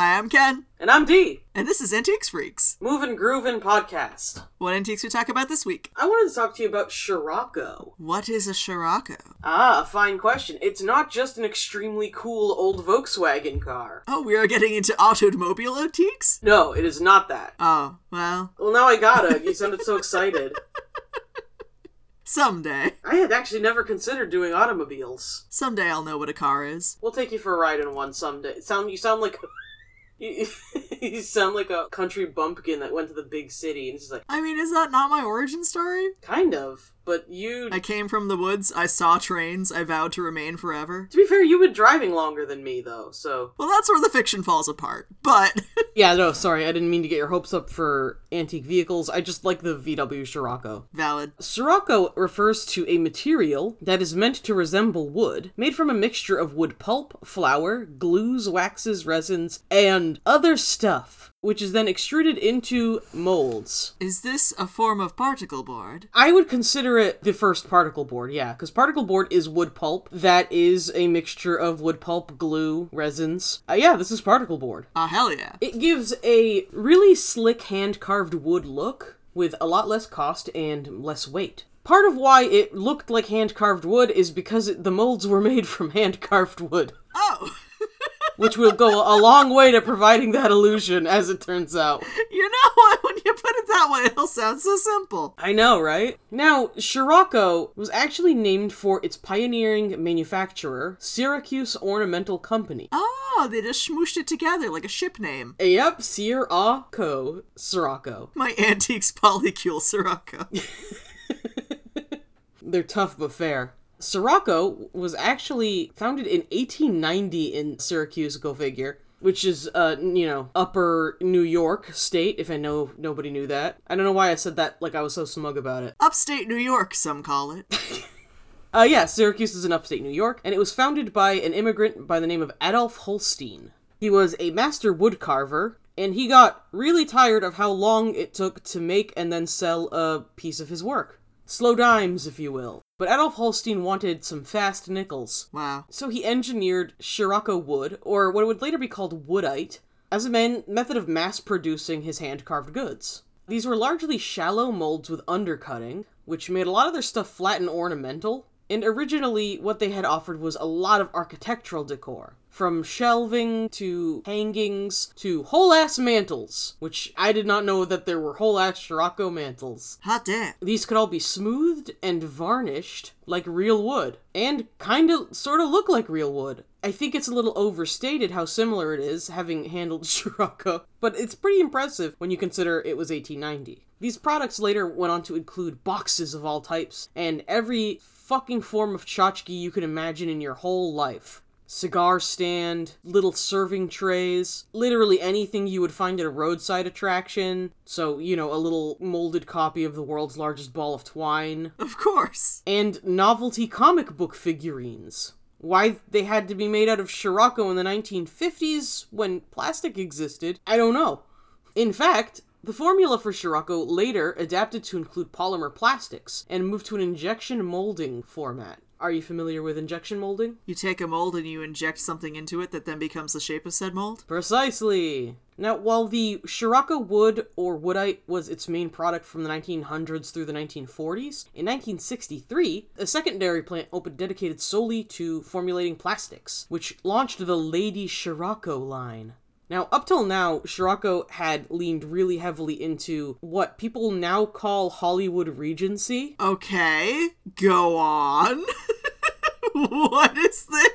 Hi, I'm Ken, And I'm Dee. and this is Antiques Freaks. Move and Moving Groovin' Podcast. What antiques we talk about this week? I wanted to talk to you about Syroco. What is a Syroco? Ah, fine question. It's not just an extremely cool old Volkswagen car. Oh, we are getting into automobile antiques? No, it is not that. Oh, well, Well, now I gotta. You sounded so excited. someday. I had actually never considered doing automobiles. Someday I'll know what a car is. We'll take you for a ride in one someday. Sound you sound like you, you sound like a country bumpkin that went to the big city and it's just like I mean, is that not my origin story? kind of. But you I came from the woods, I saw trains, I vowed to remain forever. to be fair, you've been driving longer than me though, so Well, that's where the fiction falls apart. But Yeah, no, sorry, I didn't mean to get your hopes up for antique vehicles. I just like the VW Scirocco. valid. Syroco refers to a material that is meant to resemble wood, made from a mixture of wood pulp, flour, glues, waxes, resins, and other stuff, which is then extruded into molds. Is this a form of particle board? I would consider it the first particle board, yeah, because particle board is wood pulp. That is a mixture of wood pulp, glue, resins. Uh, yeah, this is particle board. Ah, hell yeah. It gives a really slick hand carved wood look with a lot less cost and less weight. Part of why it looked like hand carved wood is because it, the molds were made from hand carved wood, which will go a long way to providing that illusion, as it turns out. you know what? When you put it that way, it'll sound so simple. I know, right? Now, Syroco was actually named for its pioneering manufacturer, Syracuse Ornamental Company. Oh, they just smooshed it together like a ship name. Yep, Syroco, Syroco. My antiques polycule Syroco. They're tough but fair. Syroco was actually founded in 1890 in Syracuse, go figure, which is, uh, you know, upper New York state, if I know nobody knew that. I don't know why I said that like I was so smug about it. Upstate New York, some call it. Uh, yeah, Syracuse is in upstate New York, and it was founded by an immigrant by the name of Adolf Holstein. He was a master wood carver, and he got really tired of how long it took to make and then sell a piece of his work. Slow dimes, if you will. But Adolf Holstein wanted some fast nickels. Wow. So he engineered Syroco wood, or what would later be called woodite, as a man- method of mass producing his hand carved goods. These were largely shallow molds with undercutting, which made a lot of their stuff flat and ornamental. And originally, what they had offered was a lot of architectural decor. From shelving to hangings to whole ass mantles, which I did not know that there were whole ass Syroco mantles. Hot damn. These could all be smoothed and varnished like real wood, and kind of sort of look like real wood. I think it's a little overstated how similar it is, having handled Syroco, but it's pretty impressive when you consider it was 1890. These products later went on to include boxes of all types, and every fucking form of tchotchke you can imagine in your whole life cigar stand, little serving trays, literally anything you would find at a roadside attraction. So, you know, a little molded copy of the world's largest ball of twine, Of course. and novelty comic book figurines. Why they had to be made out of Syroco in the 1950s when plastic existed, I don't know. In fact, the formula for Syroco later adapted to include polymer plastics and moved to an injection molding format. Are you familiar with injection molding? You take a mold and you inject something into it that then becomes the shape of said mold? Precisely. Now, while the Syroco wood or woodite was its main product from the 1900s through the 1940s, in 1963, a secondary plant opened dedicated solely to formulating plastics, which launched the Lady Syroco line. Now, up till now, Syroco had leaned really heavily into what people now call Hollywood Regency. Okay, go on. what is this?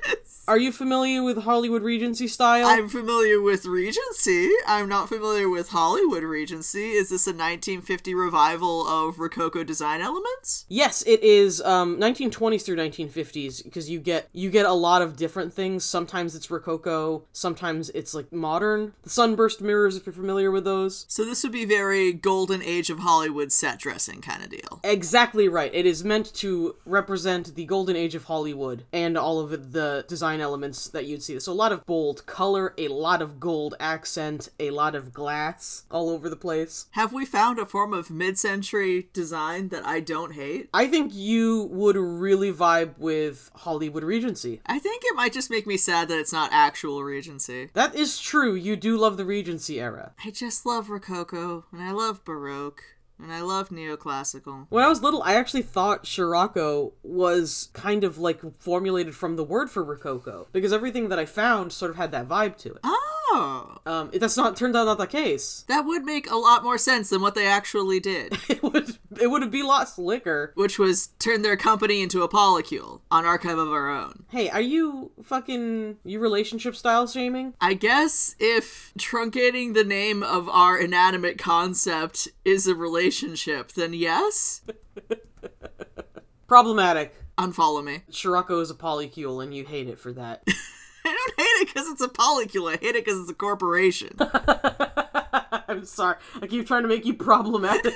Are you familiar with Hollywood Regency style? I'm familiar with Regency. I'm not familiar with Hollywood Regency. Is this a 1950 revival of Rococo design elements? Yes, it is um 1920s through 1950s because you get you get a lot of different things. Sometimes it's rococo, sometimes it's like modern. The sunburst mirrors if you're familiar with those. So this would be very golden age of Hollywood set dressing kind of deal. Exactly right. It is meant to represent the golden age of Hollywood and all of the design elements that you'd see. So a lot of bold color, a lot of gold accent, a lot of glass all over the place. Have we found a form of mid century design that I don't hate? I think you would really vibe with Hollywood Regency. I think it might just make me sad that it's not actual Regency. That is true. You do love the Regency era. I just love Rococo and I love Baroque. And I love neoclassical. When I was little, I actually thought Syroco was kind of like formulated from the word for Rococo because everything that I found sort of had that vibe to it. Oh, Um, it- that's not turned out not the case. that would make a lot more sense than what they actually did, It would it would have be a lot slicker. which was turn their company into a polycule on Archive of Our Own. Hey, are you fucking you relationship style shaming? I guess if truncating the name of our inanimate concept is a relationship, then yes. Problematic. Unfollow me. Syroco is a polycule and you hate it for that. I don't hate it because it's a polycule. I hate it because it's a corporation. I'm sorry. I keep trying to make you problematic.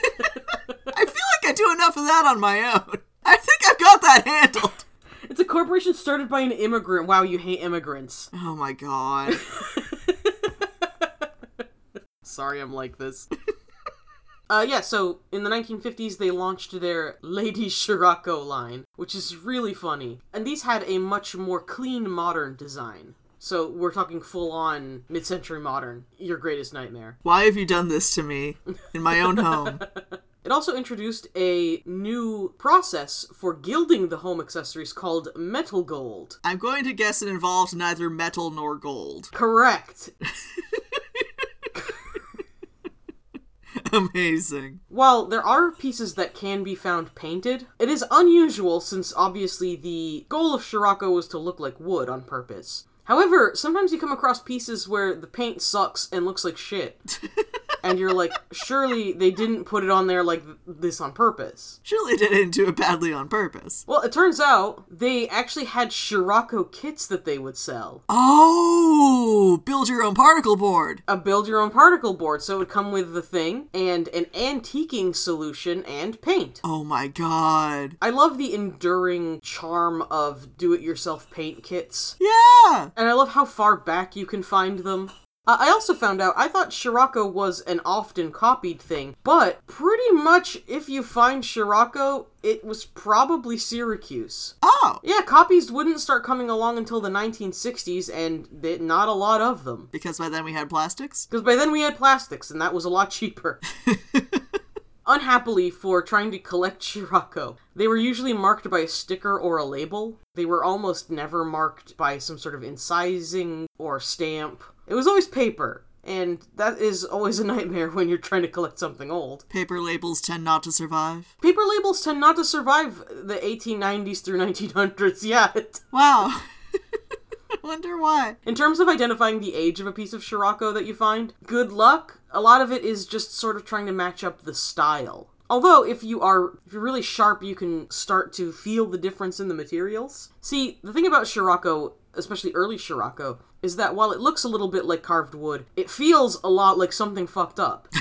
I I do enough of that on my own. I think I've got that handled. it's a corporation started by an immigrant. Wow, you hate immigrants. Oh my god. Sorry, I'm like this. uh, yeah, so in the 1950s, they launched their Lady Syroco line, which is really funny. And these had a much more clean, modern design. So we're talking full on mid century modern. Your greatest nightmare. Why have you done this to me in my own home? It also introduced a new process for gilding the home accessories called metal gold. I'm going to guess it involves neither metal nor gold. Correct. Amazing. While there are pieces that can be found painted, it is unusual since obviously the goal of Syroco was to look like wood on purpose. However, sometimes you come across pieces where the paint sucks and looks like shit. and you're like, surely they didn't put it on there like this on purpose. Surely they didn't do it badly on purpose. Well, it turns out they actually had Syroco kits that they would sell. Oh, build your own particle board. A build your own particle board, so it would come with the thing and an antiquing solution and paint. Oh my god. I love the enduring charm of do it yourself paint kits. Yeah. And I love how far back you can find them. I also found out, I thought Syroco was an often copied thing, but pretty much if you find Syroco, it was probably Syracuse. Oh, Yeah, copies wouldn't start coming along until the 1960s, and th- not a lot of them. because by then we had plastics? Because by then we had plastics, and that was a lot cheaper. Unhappily, for trying to collect Syroco, they were usually marked by a sticker or a label. They were almost never marked by some sort of incising or stamp. It was always paper, and that is always a nightmare when you're trying to collect something old. Paper labels tend not to survive. Paper labels tend not to survive the 1890s through 1900s yet. Wow. I wonder why. In terms of identifying the age of a piece of Syroco that you find, good luck. A lot of it is just sort of trying to match up the style. Although if you are if you're really sharp, you can start to feel the difference in the materials. See, the thing about Syroco, especially early Syroco, is that while it looks a little bit like carved wood, it feels a lot like something fucked up.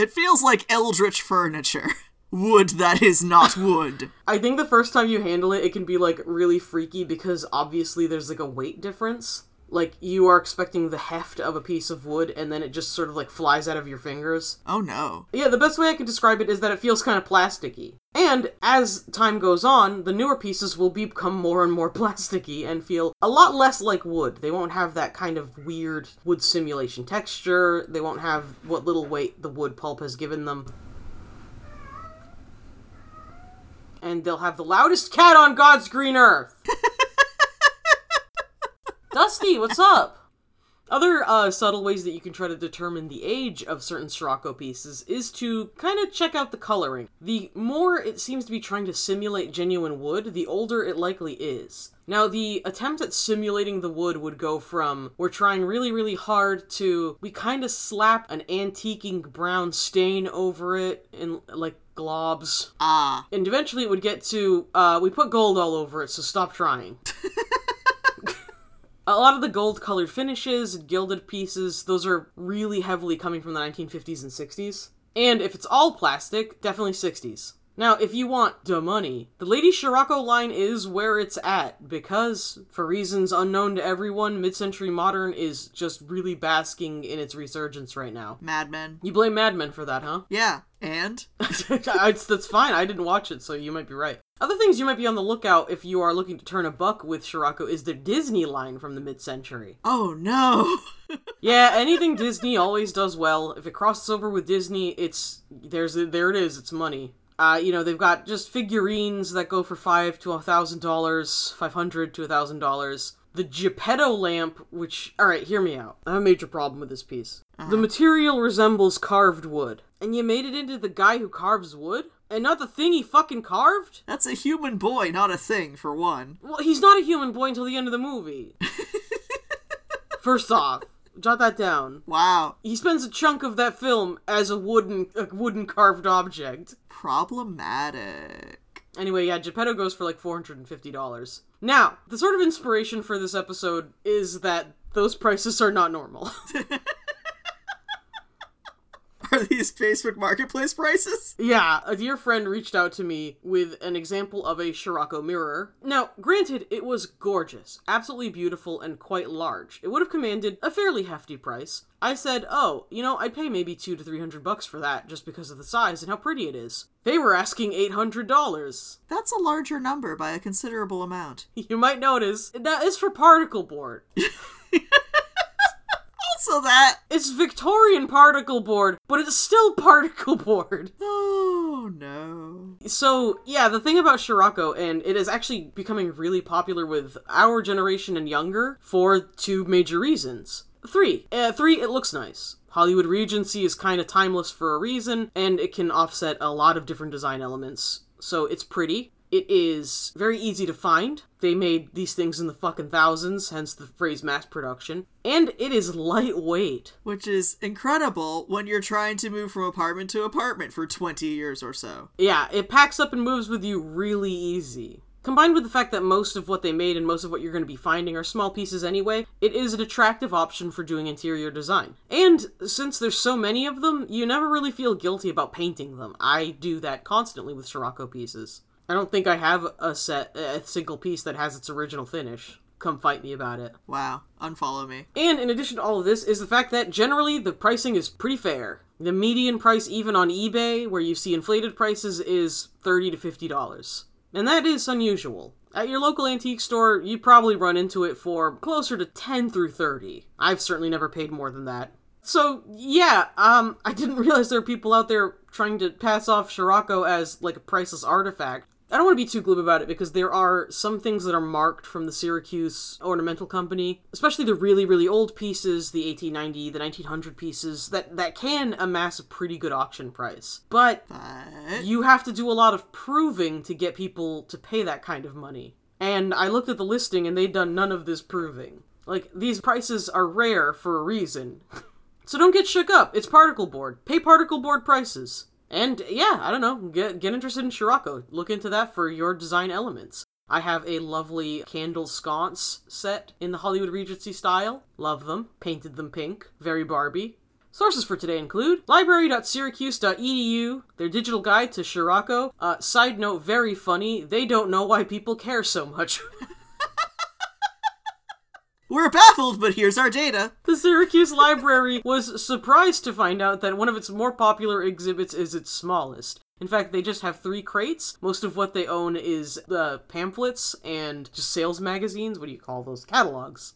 It feels like eldritch furniture. Wood that is not wood. I think the first time you handle it, it can be like really freaky because obviously there's like a weight difference. Like you are expecting the heft of a piece of wood and then it just sort of like flies out of your fingers. Oh no. Yeah, the best way I can describe it is that it feels kind of plasticky. And as time goes on, the newer pieces will become more and more plasticky and feel a lot less like wood. They won't have that kind of weird wood simulation texture. They won't have what little weight the wood pulp has given them. And they'll have the loudest cat on God's green earth. Dusty, what's up? Other uh, subtle ways that you can try to determine the age of certain Syroco pieces is to kind of check out the coloring. The more it seems to be trying to simulate genuine wood, the older it likely is. Now, the attempt at simulating the wood would go from we're trying really, really hard to we kind of slap an antiquing brown stain over it in like globs. Ah. And eventually it would get to uh, we put gold all over it, so stop trying. A lot of the gold colored finishes, and gilded pieces, those are really heavily coming from the 1950s and 60s. And if it's all plastic, definitely 60s. Now, if you want the money, the Lady Syroco line is where it's at because, for reasons unknown to everyone, mid century modern is just really basking in its resurgence right now. Mad Men. You blame Mad Men for that, huh? Yeah. And? That's fine. I didn't watch it, so you might be right. Other things you might be on the lookout if you are looking to turn a buck with Syroco is the Disney line from the mid century. Oh no. Yeah, anything Disney always does well. If it crosses over with Disney, it's there's there it is. It's money. Uh, you know they've got just figurines that go for five to a thousand dollars, five hundred to a thousand dollars. The Geppetto lamp, which all right, hear me out. I have a major problem with this piece. The material resembles carved wood, and you made it into the guy who carves wood, and not the thing he fucking carved. That's a human boy, not a thing, for one. Well, he's not a human boy until the end of the movie. First off, jot that down. Wow. He spends a chunk of that film as a wooden a wooden carved object. Problematic. Anyway, yeah, Geppetto goes for like four hundred and fifty dollars. Now, the sort of inspiration for this episode is that those prices are not normal. Are these Facebook Marketplace prices? yeah, a dear friend reached out to me with an example of a Syroco mirror. Now, granted, it was gorgeous, absolutely beautiful, and quite large. It would have commanded a fairly hefty price. I said, "Oh, you know, I'd pay maybe two to three hundred bucks for that, just because of the size and how pretty it is." They were asking eight hundred dollars. That's a larger number by a considerable amount. You might notice that is for particle board. Also, that. It's Victorian particle board, but it's still particle board. Oh no. So, yeah, the thing about Syroco, and it is actually becoming really popular with our generation and younger for two major reasons. Three. Uh, three, it looks nice. Hollywood Regency is kind of timeless for a reason, and it can offset a lot of different design elements. So it's pretty. It is very easy to find. They made these things in the fucking thousands, hence the phrase mass production. And it is lightweight. Which is incredible when you're trying to move from apartment to apartment for 20 years or so. Yeah, it packs up and moves with you really easy. Combined with the fact that most of what they made and most of what you're going to be finding are small pieces anyway, it is an attractive option for doing interior design. And since there's so many of them, you never really feel guilty about painting them. I do that constantly with Syroco pieces. I don't think I have a set, a single piece that has its original finish. Come fight me about it. Wow. Unfollow me. And in addition to all of this, is the fact that generally the pricing is pretty fair. The median price, even on eBay, where you see inflated prices, is thirty to fifty dollars, and that is unusual. At your local antique store, you probably run into it for closer to ten through thirty. I've certainly never paid more than that. So yeah, um, I didn't realize there are people out there trying to pass off Syroco as like a priceless artifact. I don't want to be too glib about it because there are some things that are marked from the Syracuse Ornamental Company, especially the really, really old pieces, the 1890, the 1900 pieces, that, that can amass a pretty good auction price. But But. you have to do a lot of proving to get people to pay that kind of money. And I looked at the listing and they'd done none of this proving. Like, these prices are rare for a reason. so don't get shook up. It's particle board. Pay particle board prices. And yeah, I don't know, get get interested in Syroco. Look into that for your design elements. I have a lovely candle sconce set in the Hollywood Regency style. Love them. Painted them pink. Very Barbie. Sources for today include library.syracuse.edu, their digital guide to Syroco. Uh, side note, very funny, they don't know why people care so much. We're baffled, but here's our data. the Syracuse Library was surprised to find out that one of its more popular exhibits is its smallest. In fact, they just have three crates. Most of what they own is uh, pamphlets and just sales magazines. What do you call those? Catalogs.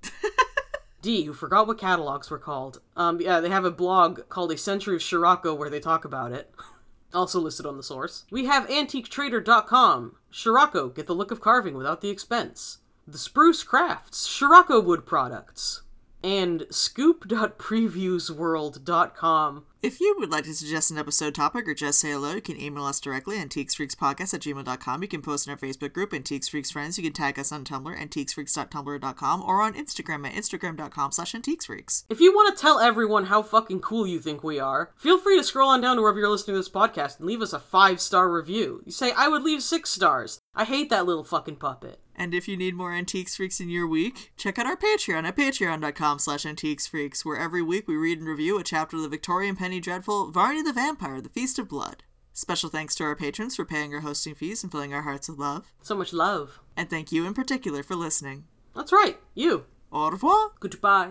D, you forgot what catalogs were called. Um, yeah, they have a blog called A Century of Syroco where they talk about it. also listed on the source. We have AntiqueTrader.com. Syroco, get the look of carving without the expense. The Spruce Crafts, Syroco wood products. And scoop.previewsworld.com. If you would like to suggest an episode topic or just say hello, you can email us directly at antiquesfreakspodcast at gmail.com. You can post in our Facebook group, Antiques Freaks Friends. You can tag us on Tumblr, antiquesfreaks.tumblr.com, or on Instagram at instagram.com slash antiquesfreaks. If you want to tell everyone how fucking cool you think we are, feel free to scroll on down to wherever you're listening to this podcast and leave us a five star review. You say, I would leave six stars. I hate that little fucking puppet. And if you need more Antiques Freaks in your week, check out our Patreon at patreon.com slash antiquesfreaks, where every week we read and review a chapter of the Victorian Penny Dreadful Varney the Vampire, The Feast of Blood. Special thanks to our patrons for paying our hosting fees and filling our hearts with love. So much love. And thank you in particular for listening. That's right, you. Au revoir! Goodbye.